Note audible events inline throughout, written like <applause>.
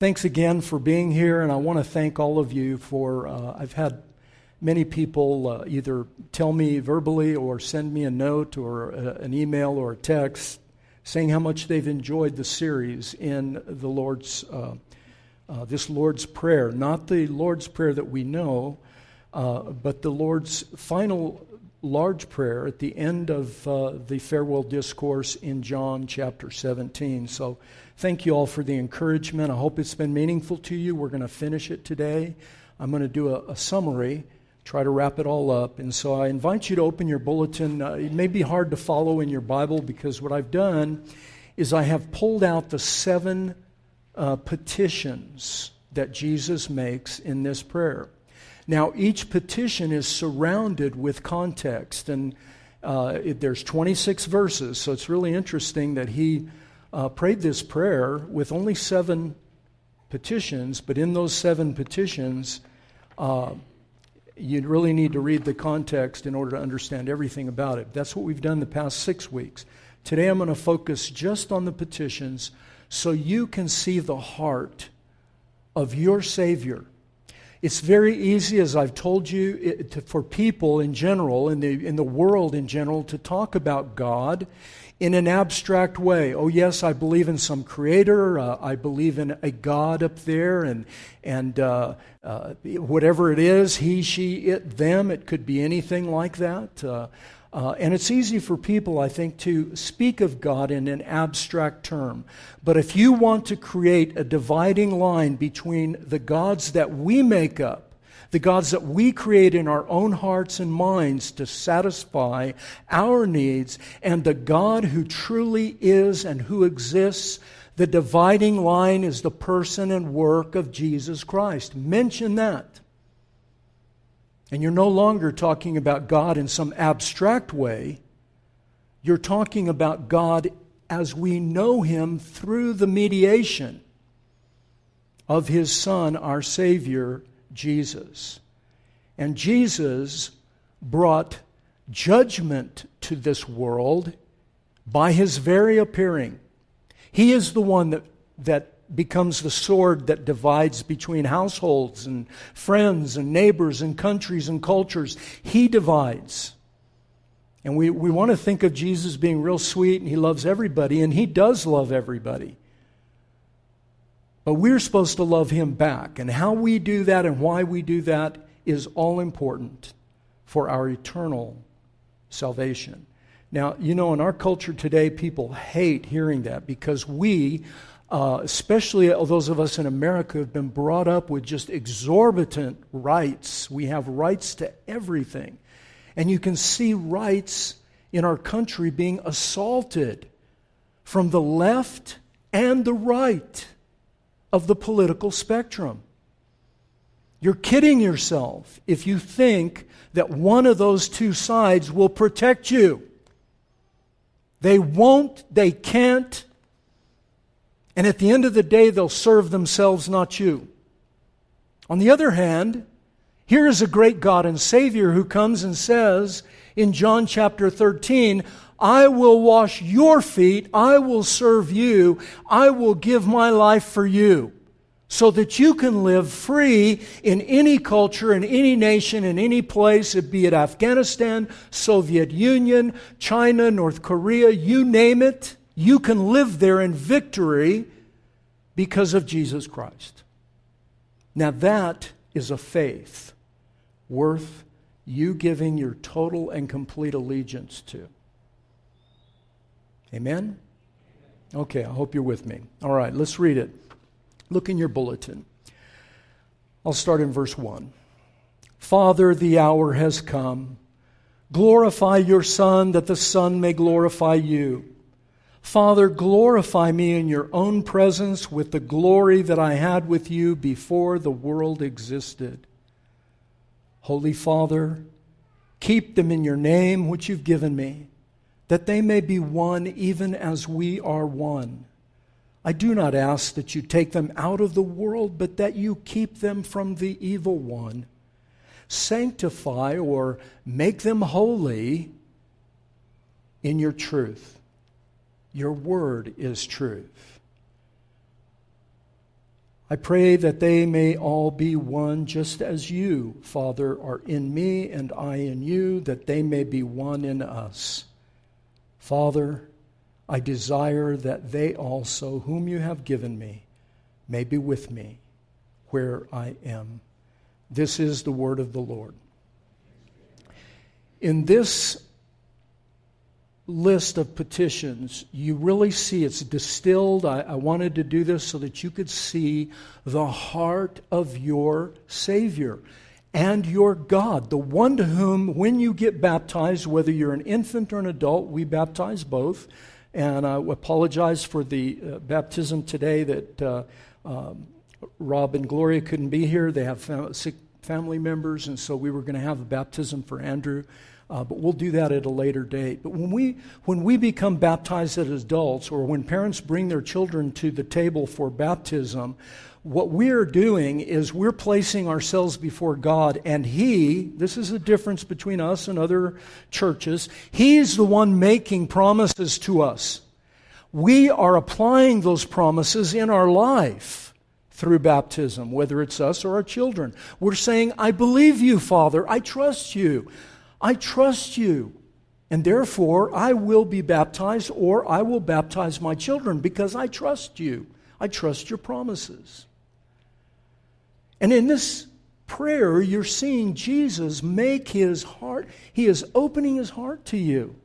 Thanks again for being here, and I want to thank all of you for. Uh, I've had many people uh, either tell me verbally or send me a note or a, uh, an email or a text saying how much they've enjoyed the series in the Lord's uh, uh, this Lord's prayer, not the Lord's prayer that we know, uh, but the Lord's final large prayer at the end of the farewell discourse in John chapter 17. So Thank you all for the encouragement. I hope it's been meaningful to you. We're going to finish it today. I'm going to do a, a summary, try to wrap it all up. And so I invite you to open your bulletin. Uh, it may be hard to follow in your Bible because what I've done is I have pulled out the seven uh, petitions that Jesus makes in this prayer. Now, each petition is surrounded with context, and uh, it, there's 26 verses, so it's really interesting that he uh, prayed this prayer with only seven petitions, but in those seven petitions, uh, you really need to read the context in order to understand everything about it. That's what we've done the past six weeks. Today I'm going to focus just on the petitions so you can see the heart of your Savior. It's very easy, as I've told you, it, to, for people in general, in the, in the world in general, to talk about God in an abstract way. Oh, yes, I believe in some creator. Uh, I believe in a God up there, and, and uh, uh, whatever it is, he, she, it, them, it could be anything like that. Uh, and it's easy for people, I think, to speak of God in an abstract term. But if you want to create a dividing line between the gods that we make up the gods that we create in our own hearts and minds to satisfy our needs, and the God who truly is and who exists. The dividing line is the person and work of Jesus Christ. Mention that. And you're no longer talking about God in some abstract way. You're talking about God as we know Him through the mediation of His Son, our Savior, Jesus. And Jesus brought judgment to this world by his very appearing. He is the one that, that becomes the sword that divides between households and friends and neighbors and countries and cultures. He divides. And we, we want to think of Jesus being real sweet and he loves everybody, and he does love everybody. But we're supposed to love him back. And how we do that and why we do that is all important for our eternal salvation. Now, you know, in our culture today, people hate hearing that because we, uh, especially those of us in America, who have been brought up with just exorbitant rights. We have rights to everything. And you can see rights in our country being assaulted from the left and the right of the political spectrum. You're kidding yourself if you think that one of those two sides will protect you. They won't, they can't, and at the end of the day, they'll serve themselves, not you. On the other hand, here is a great God and Savior who comes and says in John chapter 13, I will wash your feet. I will serve you. I will give my life for you so that you can live free in any culture, in any nation, in any place, be it Afghanistan, Soviet Union, China, North Korea, you name it. You can live there in victory because of Jesus Christ. Now, that is a faith worth you giving your total and complete allegiance to. Amen? Okay, I hope you're with me. All right, let's read it. Look in your bulletin. I'll start in verse 1. Father, the hour has come. Glorify your Son, that the Son may glorify you. Father, glorify me in your own presence with the glory that I had with you before the world existed. Holy Father, keep them in your name which you've given me that they may be one even as we are one. I do not ask that you take them out of the world, but that you keep them from the evil one. Sanctify or make them holy in your truth. Your word is truth. I pray that they may all be one, just as you, Father, are in me and I in you, that they may be one in us. Father, I desire that they also, whom you have given me, may be with me where I am. This is the word of the Lord. In this list of petitions, you really see it's distilled. I, I, wanted to do this so that you could see the heart of your Savior and your God, the one to whom, when you get baptized, whether you're an infant or an adult, we baptize both. And I apologize for the uh, baptism today that uh, um, Rob and Gloria couldn't be here. They have fam- sick family members, and so we were going to have a baptism for Andrew. Uh, but we'll do that at a later date. But when we, when we become baptized as adults, or when parents bring their children to the table for baptism, what we're doing is we're placing ourselves before God, and He, this is the difference between us and other churches, He's the one making promises to us. We are applying those promises in our life through baptism, whether it's us or our children. We're saying, I believe you, Father. I trust you. I trust you. And therefore, I will be baptized or I will baptize my children because I trust you. I trust your promises. And in this prayer, you're seeing Jesus make his heart, he is opening his heart to you.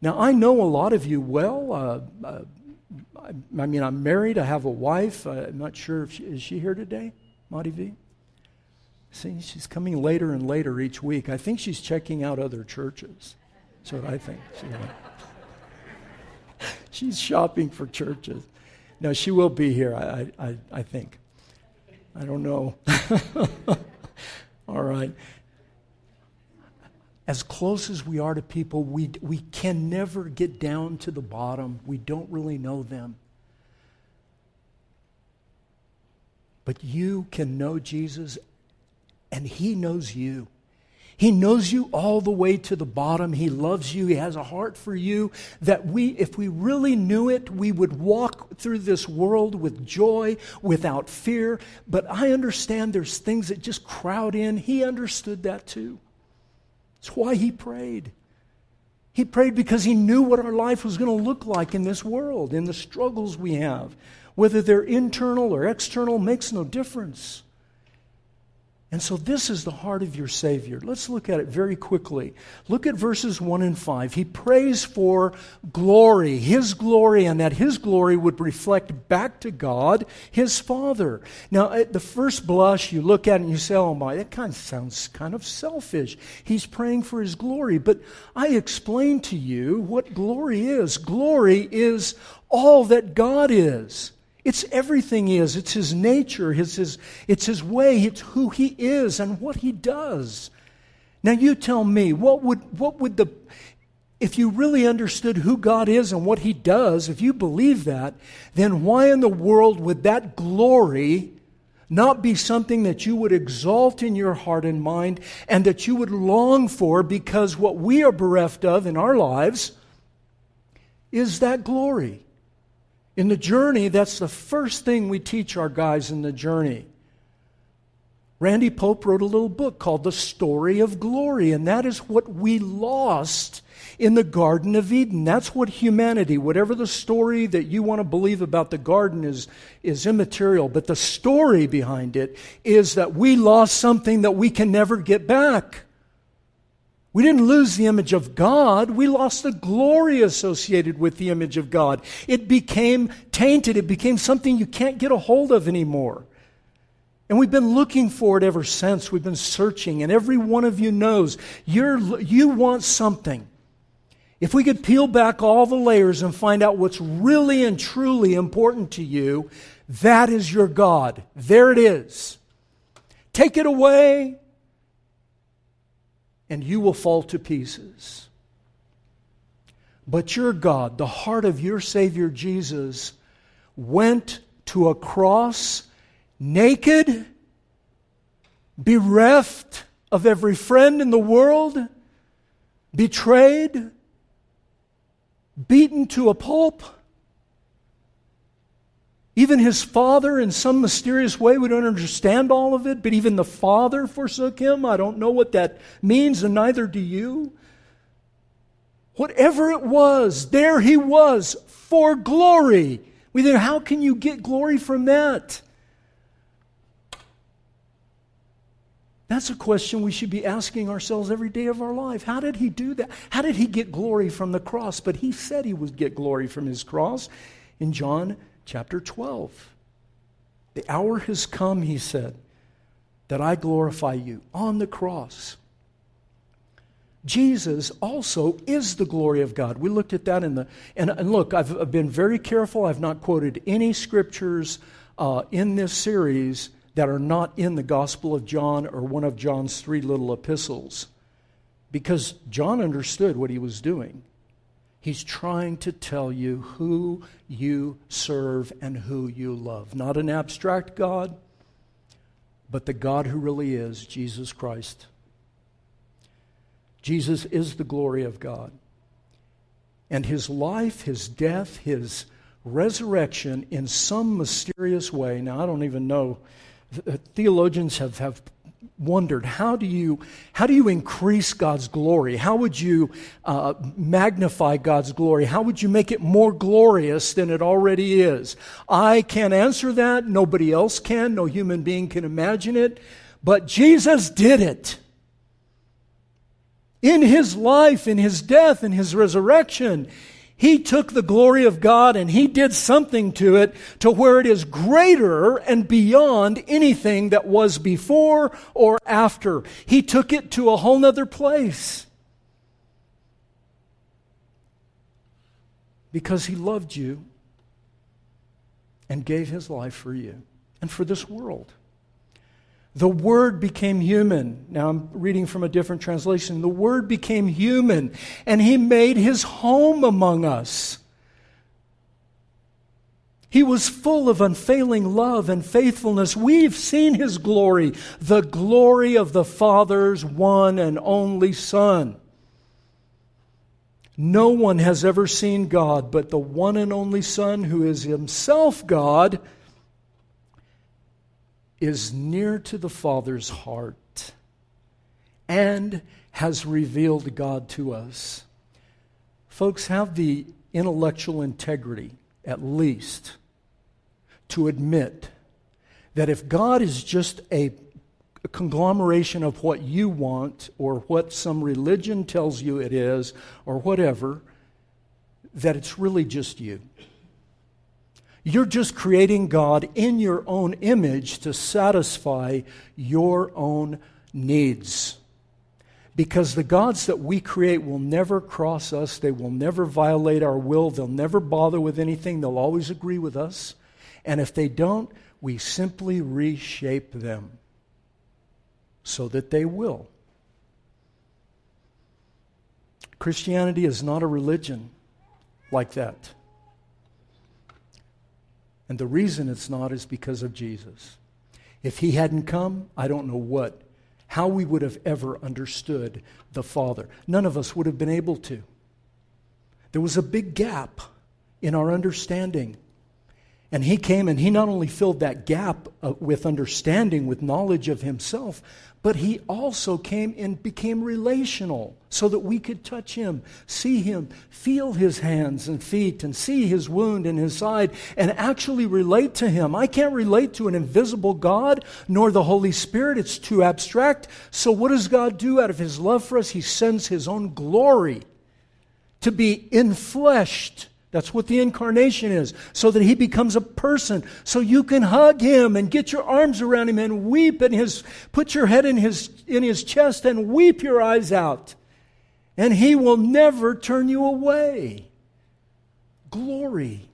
Now, I know a lot of you well. Uh, uh, I, mean, I'm married, I have a wife. Uh, I'm not sure if she, is she here today, Marty V? See, she's coming later and later each week. I think she's checking out other churches. That's what I think. <laughs> she's shopping for churches. No, she will be here, I, I, I think. I don't know. <laughs> All right. As close as we are to people, we, we can never get down to the bottom. We don't really know them. But you can know Jesus and He knows you. He knows you all the way to the bottom. He loves you. He has a heart for you that we, if we really knew it, we would walk through this world with joy, without fear. But I understand there's things that just crowd in. He understood that too. That's why he prayed. He prayed because he knew what our life was going to look like in this world, in the struggles we have. Whether they're internal or external makes no difference. And so, this is the heart of your Savior. Let's look at it very quickly. Look at verses 1 and 5. He prays for glory, His glory, and that His glory would reflect back to God, His Father. Now, at the first blush, you look at it and you say, oh my, that kind of sounds kind of selfish. He's praying for His glory. But I explained to you what glory is glory is all that God is. It's everything he is. It's his nature, his, his, it's his way, it's who he is and what he does. Now you tell me, what would, what would the, if you really understood who God is and what he does, if you believe that, then why in the world would that glory not be something that you would exalt in your heart and mind and that you would long for because what we are bereft of in our lives is that glory. In the journey, that's the first thing we teach our guys in the journey. Randy Pope wrote a little book called The Story of Glory, and that is what we lost in the Garden of Eden. That's what humanity, whatever the story that you want to believe about the garden is, is immaterial, but the story behind it is that we lost something that we can never get back. We didn't lose the image of God. We lost the glory associated with the image of God. It became tainted. It became something you can't get a hold of anymore. And we've been looking for it ever since. We've been searching, and every one of you knows you're, you want something. If we could peel back all the layers and find out what's really and truly important to you, that is your God. There it is. Take it away, and you will fall to pieces. But your God, the heart of your Savior Jesus, went to a cross naked, bereft of every friend in the world, betrayed, beaten to a pulp, Even his father, in some mysterious way, we don't understand all of it, but even the father forsook him. I don't know what that means, and neither do you. Whatever it was, there he was for glory. We think, how can you get glory from that? That's a question we should be asking ourselves every day of our life. How did he do that? How did he get glory from the cross? But he said he would get glory from his cross in John chapter 12. The hour has come, he said, that I glorify you on the cross. Jesus also is the glory of God. We looked at that in the, and, and look, I've, I've, been very careful. I've not quoted any scriptures uh, in this series that are not in the Gospel of John or one of John's three little epistles because John understood what he was doing. He's trying to tell you who you serve and who you love. Not an abstract God, but the God who really is, Jesus Christ. Jesus is the glory of God. And his life, his death, his resurrection in some mysterious way. Now, I don't even know. Uh, theologians have, have wondered how do you how do you increase god's glory? How would you uh, magnify god's glory? How would you make it more glorious than it already is? I can't answer that. Nobody else can. No human being can imagine it. But jesus did it. In his life in his death in his resurrection he took the glory of God and he did something to it to where it is greater and beyond anything that was before or after. He took it to a whole nother place. Because he loved you and gave his life for you and for this world. The Word became human. Now I'm reading from a different translation. The Word became human, and He made His home among us. He was full of unfailing love and faithfulness. We've seen His glory, the glory of the Father's one and only Son. No one has ever seen God but the one and only Son, who is Himself God is near to the Father's heart and has revealed God to us. Folks, have the intellectual integrity, at least, to admit that if God is just a, conglomeration of what you want or what some religion tells you it is or whatever, that it's really just you. You're just creating God in your own image to satisfy your own needs. Because the gods that we create will never cross us, they will never violate our will, they'll never bother with anything, they'll always agree with us. And if they don't, we simply reshape them so that they will. Christianity is not a religion like that. And the reason it's not is because of Jesus. If he hadn't come, I don't know what, how we would have ever understood the Father. None of us would have been able to. There was a big gap in our understanding. And he came and he not only filled that gap uh, with understanding, with knowledge of himself, but he also came and became relational so that we could touch him, see him, feel his hands and feet, and see his wound in his side, and actually relate to him. I can't relate to an invisible God nor the Holy Spirit, it's too abstract. So, what does God do out of his love for us? He sends his own glory to be infleshed that's what the incarnation is, so that he becomes a person, so you can hug him and get your arms around him and weep in his, put your head in his, in his chest and weep your eyes out. And he will never turn you away. Glory.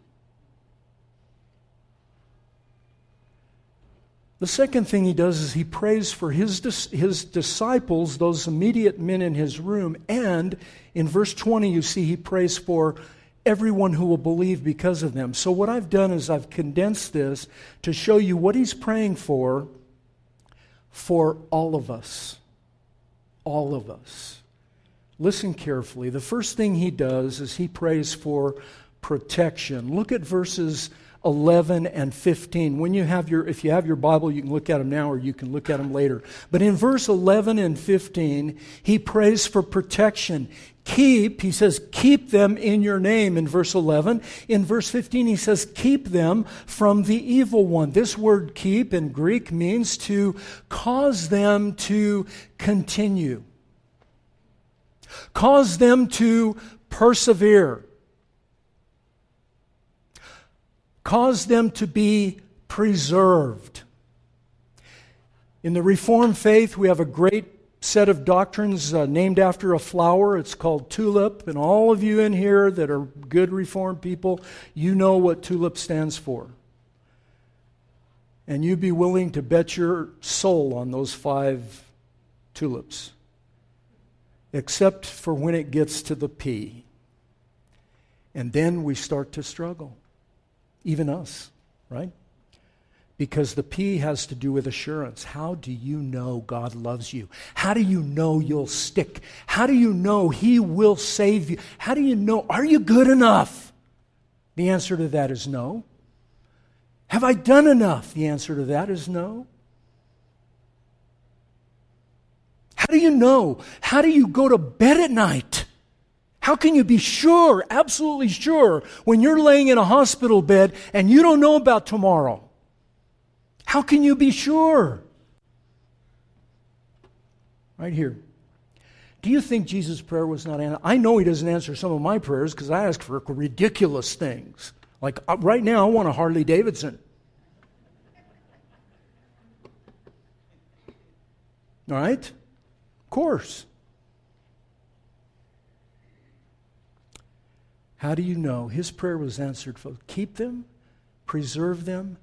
The second thing he does is he prays for his, his disciples, those immediate men in his room, and in verse 20, you see he prays for everyone who will believe because of them. So, what I've done is I've condensed this to show you what he's praying for for all of us. All of us. Listen carefully. The first thing he does is he prays for protection. Look at verses 11 and 15. When you have your, if you have your Bible, you can look at them now or you can look at them later. But in verse 11 and 15, he prays for protection. Keep, he says, keep them in your name in verse 11. In verse 15, he says, keep them from the evil one. This word keep in Greek means to cause them to continue, cause them to persevere. cause them to be preserved. In the Reformed faith, we have a great set of doctrines uh, named after a flower. It's called tulip. And all of you in here that are good Reformed people, you know what tulip stands for. And you'd be willing to bet your soul on those five tulips, except for when it gets to the P. And then we start to struggle even us, right? Because the P has to do with assurance. How do you know God loves you? How do you know you'll stick? How do you know He will save you? How do you know? Are you good enough? The answer to that is no. Have I done enough? The answer to that is no. How do you know? How do you go to bed at night? How can you be sure, absolutely sure, when you're laying in a hospital bed and you don't know about tomorrow? How can you be sure? Right here. Do you think Jesus' prayer was not answered? I know he doesn't answer some of my prayers because I ask for ridiculous things. Like uh, right now, I want a Harley Davidson. All right? Of course. How do you know? His prayer was answered. Keep them, preserve them.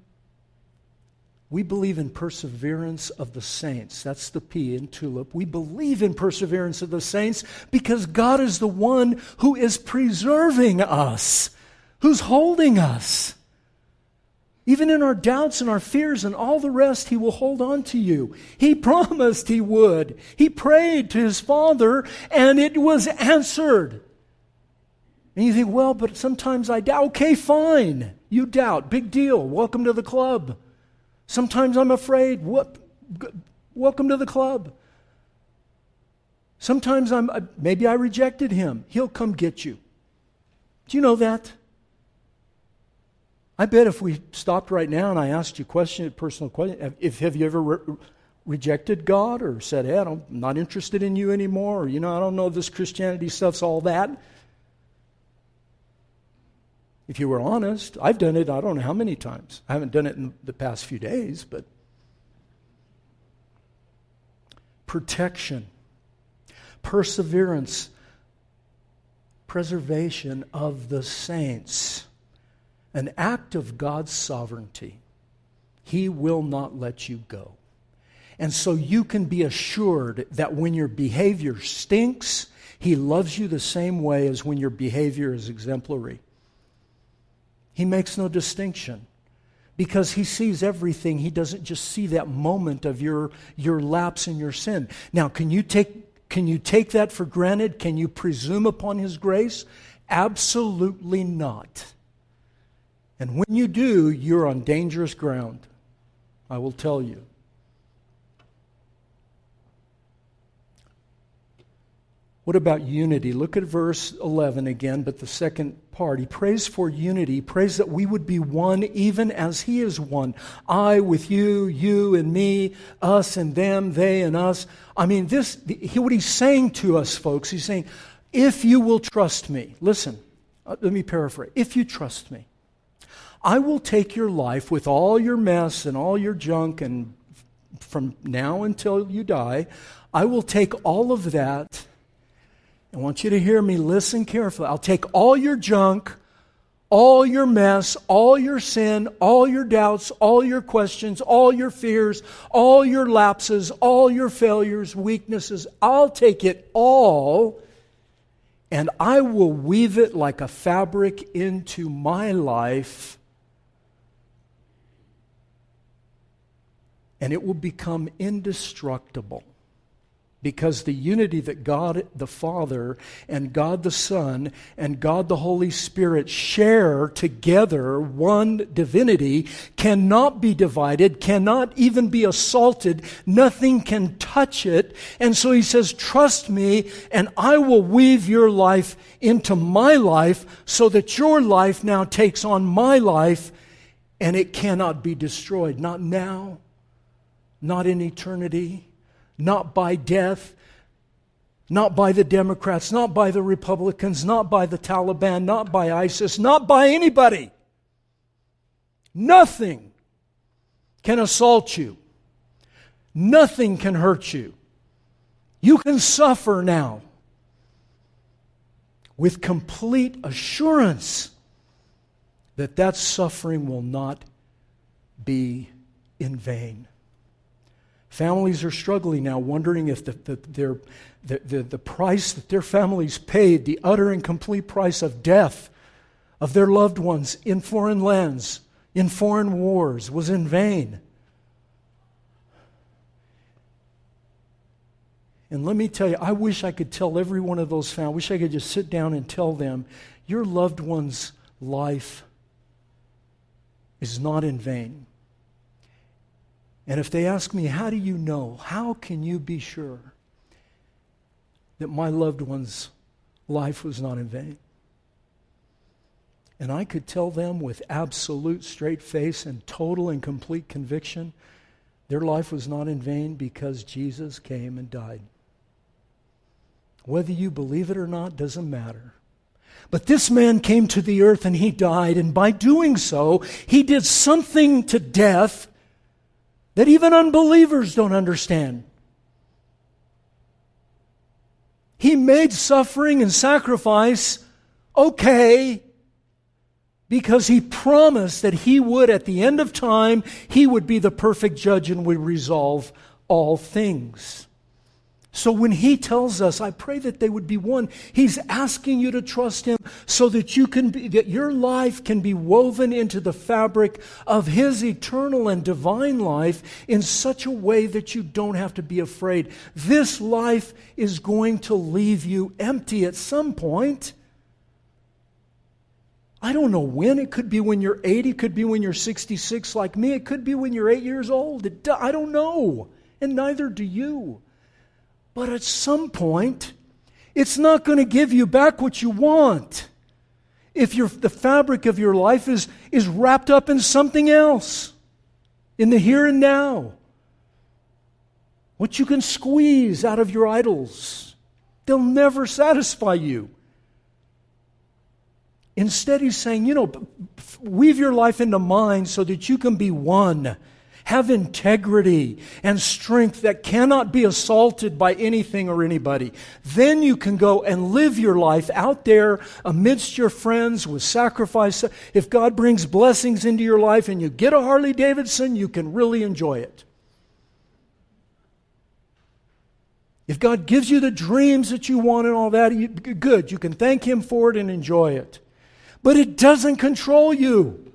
We believe in perseverance of the saints. That's the P in tulip. We believe in perseverance of the saints because God is the one who is preserving us, who's holding us. Even in our doubts and our fears and all the rest, He will hold on to you. He <laughs> promised He would. He prayed to His Father, and it was answered. And you think, well, but sometimes I doubt. Okay, fine. You doubt. Big deal. Welcome to the club. Sometimes I'm afraid. What? Welcome to the club. Sometimes I'm, maybe I rejected him. He'll come get you. Do you know that? I bet if we stopped right now and I asked you a question, a personal question, if have you ever re- rejected God or said, "Hey, I'm not interested in you anymore," or you know, I don't know this Christianity stuff's all that. If you were honest, I've done it I don't know how many times. I haven't done it in the past few days, but protection, perseverance, preservation of the saints, an act of God's sovereignty. He will not let you go. And so you can be assured that when your behavior stinks, He loves you the same way as when your behavior is exemplary. He makes no distinction because he sees everything. He doesn't just see that moment of your, your lapse in your sin. Now, can you, take, can you take that for granted? Can you presume upon his grace? Absolutely not. And when you do, you're on dangerous ground. I will tell you. What about unity? Look at verse 11 again, but the second part. He prays for unity. He prays that we would be one even as He is one. I with you, you and me, us and them, they and us. I mean, this, what He's saying to us, folks, He's saying, if you will trust me, listen, uh, let me paraphrase. If you trust me, I will take your life with all your mess and all your junk and from now until you die, I will take all of that I want you to hear me. Listen carefully. I'll take all your junk, all your mess, all your sin, all your doubts, all your questions, all your fears, all your lapses, all your failures, weaknesses. I'll take it all and I will weave it like a fabric into my life. And it will become indestructible. Because the unity that God the Father and God the Son and God the Holy Spirit share together, one divinity, cannot be divided, cannot even be assaulted, nothing can touch it. And so he says, Trust me, and I will weave your life into my life so that your life now takes on my life and it cannot be destroyed. Not now, not in eternity not by death, not by the Democrats, not by the Republicans, not by the Taliban, not by ISIS, not by anybody. Nothing can assault you. Nothing can hurt you. You can suffer now with complete assurance that that suffering will not be in vain. Families are struggling now, wondering if the, the, their, the, the, the price that their families paid, the utter and complete price of death of their loved ones in foreign lands, in foreign wars, was in vain. And let me tell you, I wish I could tell every one of those families, I wish I could just sit down and tell them, your loved one's life is not in vain. And if they ask me, How do you know? How can you be sure that my loved one's life was not in vain? And I could tell them with absolute straight face and total and complete conviction their life was not in vain because Jesus came and died. Whether you believe it or not doesn't matter. But this man came to the earth and he died, and by doing so, he did something to death that even unbelievers don't understand. He made suffering and sacrifice okay because he promised that he would, at the end of time, he would be the perfect judge and would resolve all things. So when he tells us, I pray that they would be one, he's asking you to trust him so that you can be, that your life can be woven into the fabric of his eternal and divine life in such a way that you don't have to be afraid. This life is going to leave you empty at some point. I don't know when. It could be when you're 80, it could be when you're 66 like me, it could be when you're 8 years old. I don't know. And neither do you. But at some point, it's not going to give you back what you want if the fabric of your life is, is wrapped up in something else, in the here and now. What you can squeeze out of your idols, they'll never satisfy you. Instead, he's saying, you know, weave your life into mine so that you can be one have integrity and strength that cannot be assaulted by anything or anybody. Then you can go and live your life out there amidst your friends with sacrifice. If God brings blessings into your life and you get a Harley Davidson, you can really enjoy it. If God gives you the dreams that you want and all that, good. You can thank Him for it and enjoy it. But it doesn't control you.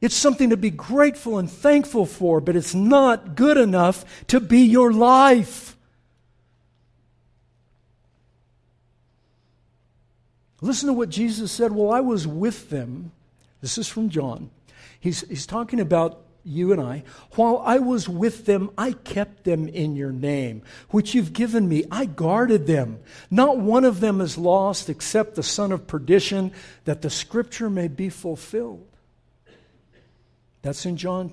It's something to be grateful and thankful for, but it's not good enough to be your life. Listen to what Jesus said. Well, I was with them. This is from John. He's, he's talking about you and I. While I was with them, I kept them in your name, which you've given me. I guarded them. Not one of them is lost except the son of perdition, that the scripture may be fulfilled. That's in John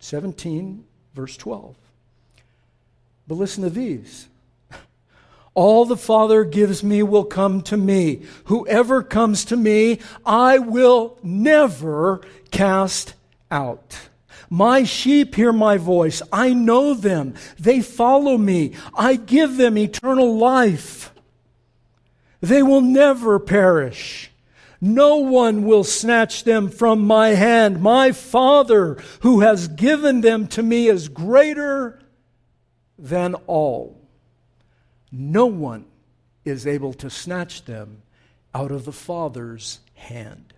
17, verse 12. But listen to these. <laughs> All the Father gives me will come to me. Whoever comes to me, I will never cast out. My sheep hear my voice. I know them. They follow me. I give them eternal life. They will never perish no one will snatch them from my hand. My Father, who has given them to me, is greater than all. No one is able to snatch them out of the Father's hand.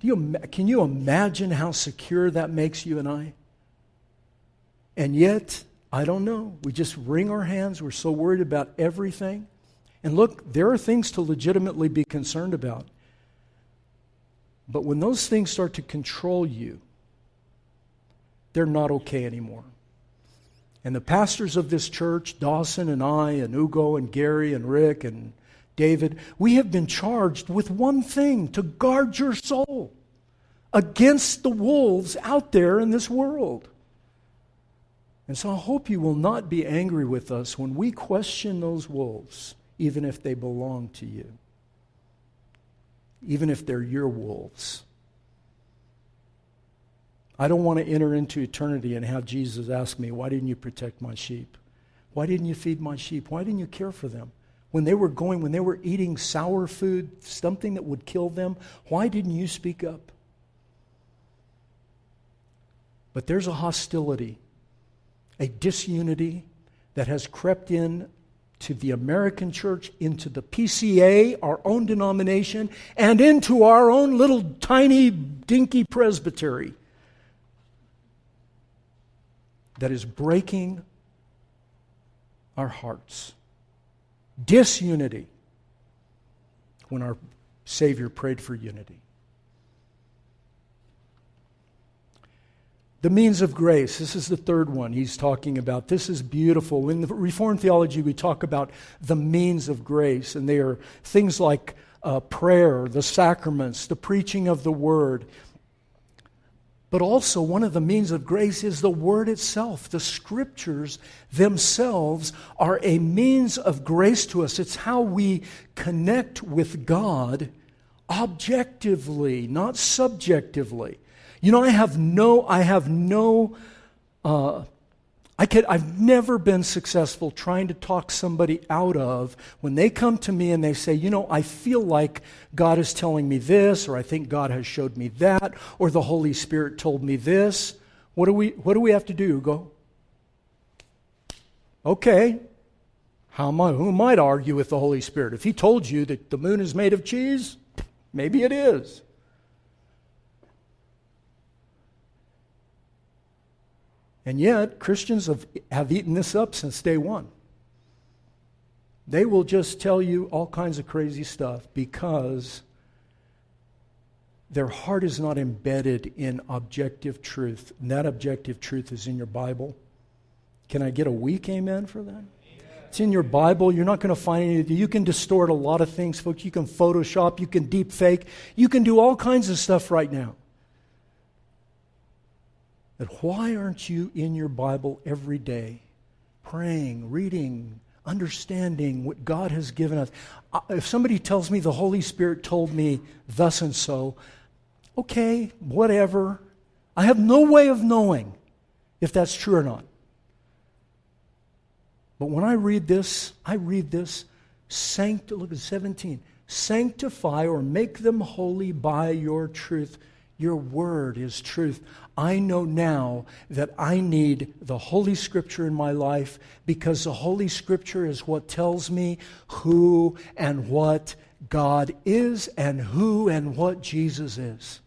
You, can you imagine how secure that makes you and I? And yet, I don't know. We just wring our hands. We're so worried about everything. And look, there are things to legitimately be concerned about. But when those things start to control you, they're not okay anymore. And the pastors of this church, Dawson and I, and Ugo and Gary and Rick and David, we have been charged with one thing to guard your soul against the wolves out there in this world. And so I hope you will not be angry with us when we question those wolves, even if they belong to you, even if they're your wolves. I don't want to enter into eternity and have Jesus ask me, Why didn't you protect my sheep? Why didn't you feed my sheep? Why didn't you care for them? When they were going, when they were eating sour food, something that would kill them, why didn't you speak up? But there's a hostility, a disunity that has crept in to the American church, into the PCA, our own denomination, and into our own little tiny, dinky presbytery that is breaking our hearts. Disunity when our Savior prayed for unity. The means of grace. This is the third one he's talking about. This is beautiful. In the Reformed theology, we talk about the means of grace, and they are things like uh, prayer, the sacraments, the preaching of the word. But also, one of the means of grace is the word itself. The scriptures themselves are a means of grace to us. It's how we connect with God objectively, not subjectively. You know, I have no, I have no, uh, I could, I've never been successful trying to talk somebody out of when they come to me and they say, you know, I feel like God is telling me this, or I think God has showed me that, or the Holy Spirit told me this. What do we, what do we have to do? Go, okay, how am I, who might argue with the Holy Spirit? If He told you that the moon is made of cheese, maybe it is. And yet, Christians have, have eaten this up since day one. They will just tell you all kinds of crazy stuff because their heart is not embedded in objective truth. And that objective truth is in your Bible. Can I get a weak amen for that? It's in your Bible. You're not going to find anything. You can distort a lot of things, folks. You can Photoshop. You can deep fake. You can do all kinds of stuff right now that why aren't you in your Bible every day, praying, reading, understanding what God has given us? If somebody tells me the Holy Spirit told me thus and so, okay, whatever. I have no way of knowing if that's true or not. But when I read this, I read this, sanct- look at 17, sanctify or make them holy by your truth. Your word is truth. I know now that I need the Holy Scripture in my life because the Holy Scripture is what tells me who and what God is and who and what Jesus is.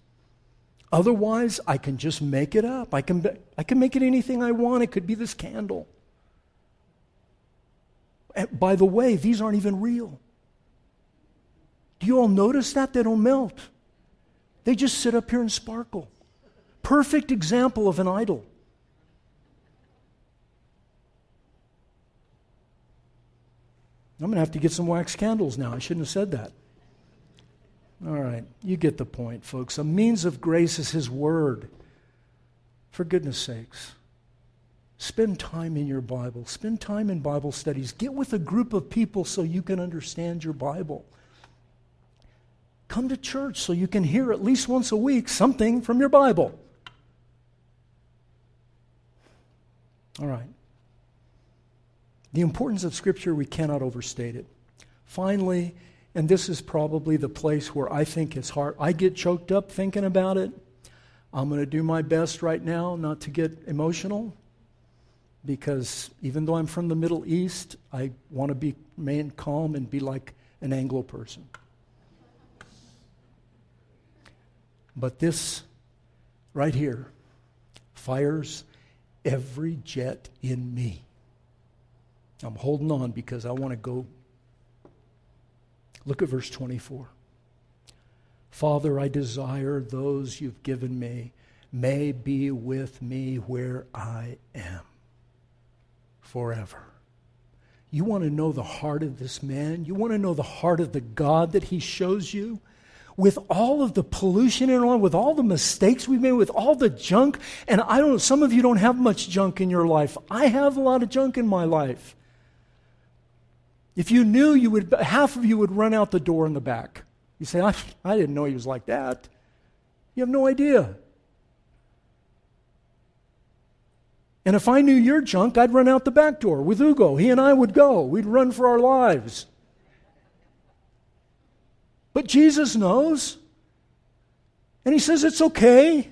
Otherwise, I can just make it up. I can, I can make it anything I want. It could be this candle. And by the way, these aren't even real. Do you all notice that? They don't melt. They just sit up here and sparkle. Perfect example of an idol. I'm going to have to get some wax candles now. I shouldn't have said that. All right, you get the point, folks. A means of grace is His Word. For goodness sakes, spend time in your Bible, spend time in Bible studies, get with a group of people so you can understand your Bible. Come to church so you can hear at least once a week something from your Bible. All right. The importance of Scripture, we cannot overstate it. Finally, and this is probably the place where I think it's hard. I get choked up thinking about it. I'm going to do my best right now not to get emotional because even though I'm from the Middle East, I want to be remain calm and be like an Anglo person. But this right here fires every jet in me. I'm holding on because I want to go. Look at verse 24. Father, I desire those you've given me may be with me where I am forever. You want to know the heart of this man? You want to know the heart of the God that he shows you? With all of the pollution and all, with all the mistakes we've made, with all the junk, and I don't some of you don't have much junk in your life. I have a lot of junk in my life. If you knew, you would half of you would run out the door in the back. You say, I, I didn't know he was like that. You have no idea. And if I knew your junk, I'd run out the back door with Hugo. He and I would go. We'd run for our lives. But Jesus knows. And he says, It's okay.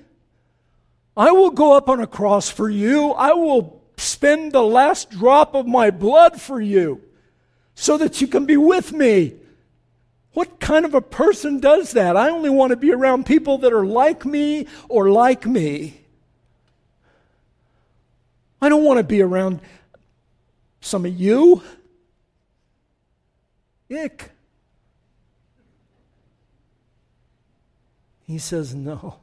I will go up on a cross for you. I will spend the last drop of my blood for you so that you can be with me. What kind of a person does that? I only want to be around people that are like me or like me. I don't want to be around some of you. Ick. He says, No.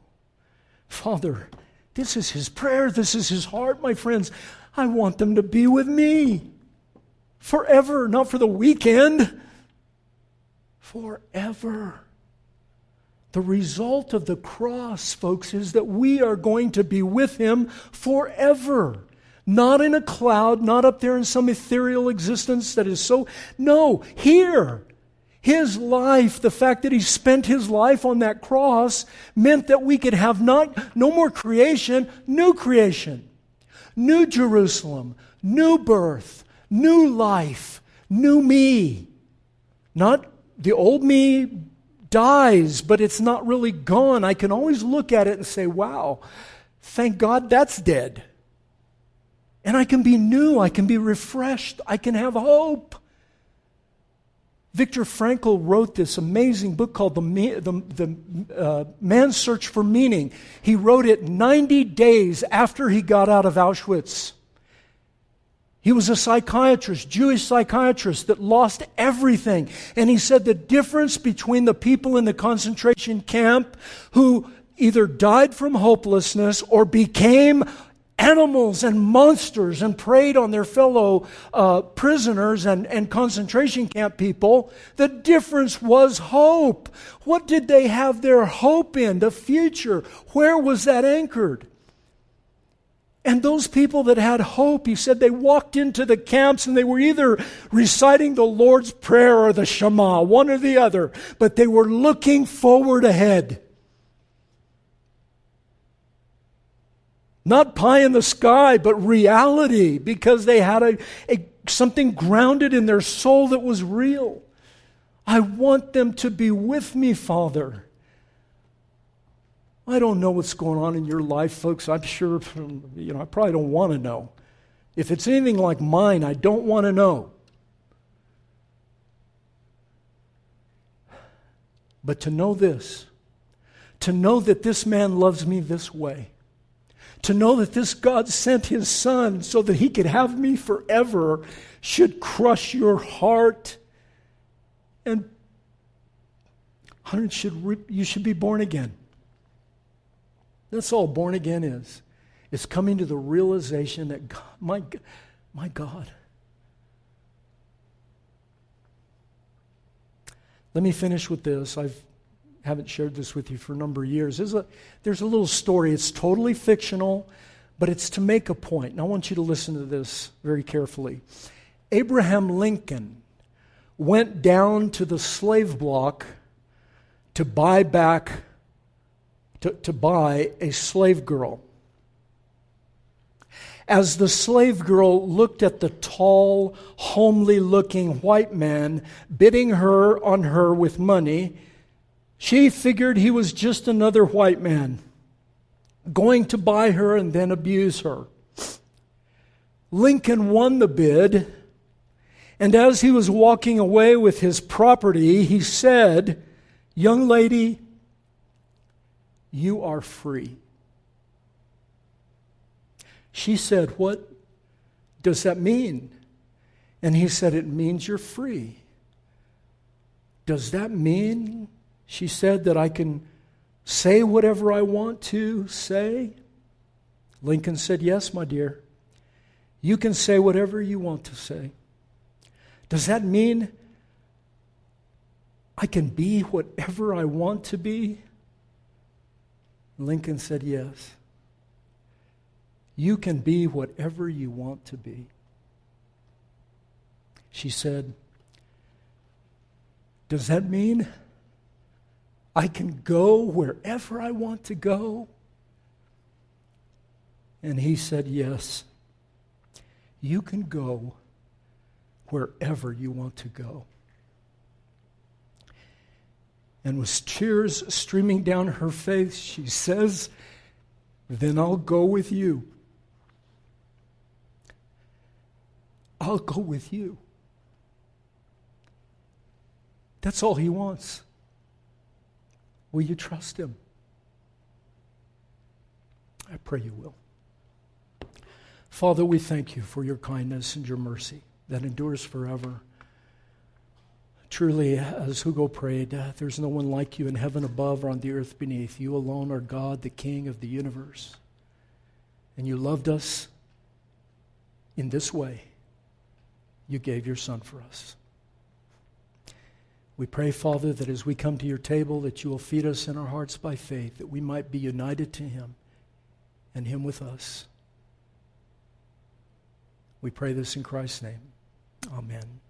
Father, this is his prayer. This is his heart, my friends. I want them to be with me forever, not for the weekend, forever. The result of the cross, folks, is that we are going to be with him forever. Not in a cloud, not up there in some ethereal existence that is so. No, here. His life, the fact that he spent his life on that cross, meant that we could have not, no more creation, new creation, new Jerusalem, new birth, new life, new me. Not the old me dies, but it's not really gone. I can always look at it and say, wow, thank God that's dead. And I can be new, I can be refreshed, I can have hope. Viktor Frankl wrote this amazing book called The, the, the uh, Man's Search for Meaning. He wrote it 90 days after he got out of Auschwitz. He was a psychiatrist, Jewish psychiatrist that lost everything. And he said the difference between the people in the concentration camp who either died from hopelessness or became animals and monsters and preyed on their fellow uh, prisoners and, and concentration camp people. The difference was hope. What did they have their hope in? The future. Where was that anchored? And those people that had hope, he said, they walked into the camps and they were either reciting the Lord's Prayer or the Shema, one or the other, but they were looking forward ahead. Not pie in the sky, but reality, because they had a, a, something grounded in their soul that was real. I want them to be with me, Father. I don't know what's going on in your life, folks. I'm sure, you know, I probably don't want to know. If it's anything like mine, I don't want to know. But to know this, to know that this man loves me this way, to know that this God sent his son so that he could have me forever should crush your heart. And should you should be born again. That's all born again is. It's coming to the realization that God, my, my God. Let me finish with this. I've haven't shared this with you for a number of years. There's a, there's a little story. It's totally fictional, but it's to make a point. And I want you to listen to this very carefully. Abraham Lincoln went down to the slave block to buy back, to, to buy a slave girl. As the slave girl looked at the tall, homely looking white man bidding her on her with money, she figured he was just another white man going to buy her and then abuse her. Lincoln won the bid, and as he was walking away with his property, he said, Young lady, you are free. She said, What does that mean? And he said, It means you're free. Does that mean, she said, that I can say whatever I want to say? Lincoln said, Yes, my dear. You can say whatever you want to say. Does that mean I can be whatever I want to be? Lincoln said, Yes. You can be whatever you want to be. She said, Does that mean I can go wherever I want to go? And he said, Yes. You can go wherever you want to go. And with tears streaming down her face, she says, Then I'll go with you. I'll go with you. That's all he wants. Will you trust him? I pray you will. Father, we thank you for your kindness and your mercy that endures forever. Truly, as Hugo prayed, there's no one like you in heaven above or on the earth beneath. You alone are God, the King of the universe. And you loved us in this way. You gave your Son for us. We pray, Father, that as we come to your table, that you will feed us in our hearts by faith, that we might be united to him and him with us. We pray this in Christ's name. Amen.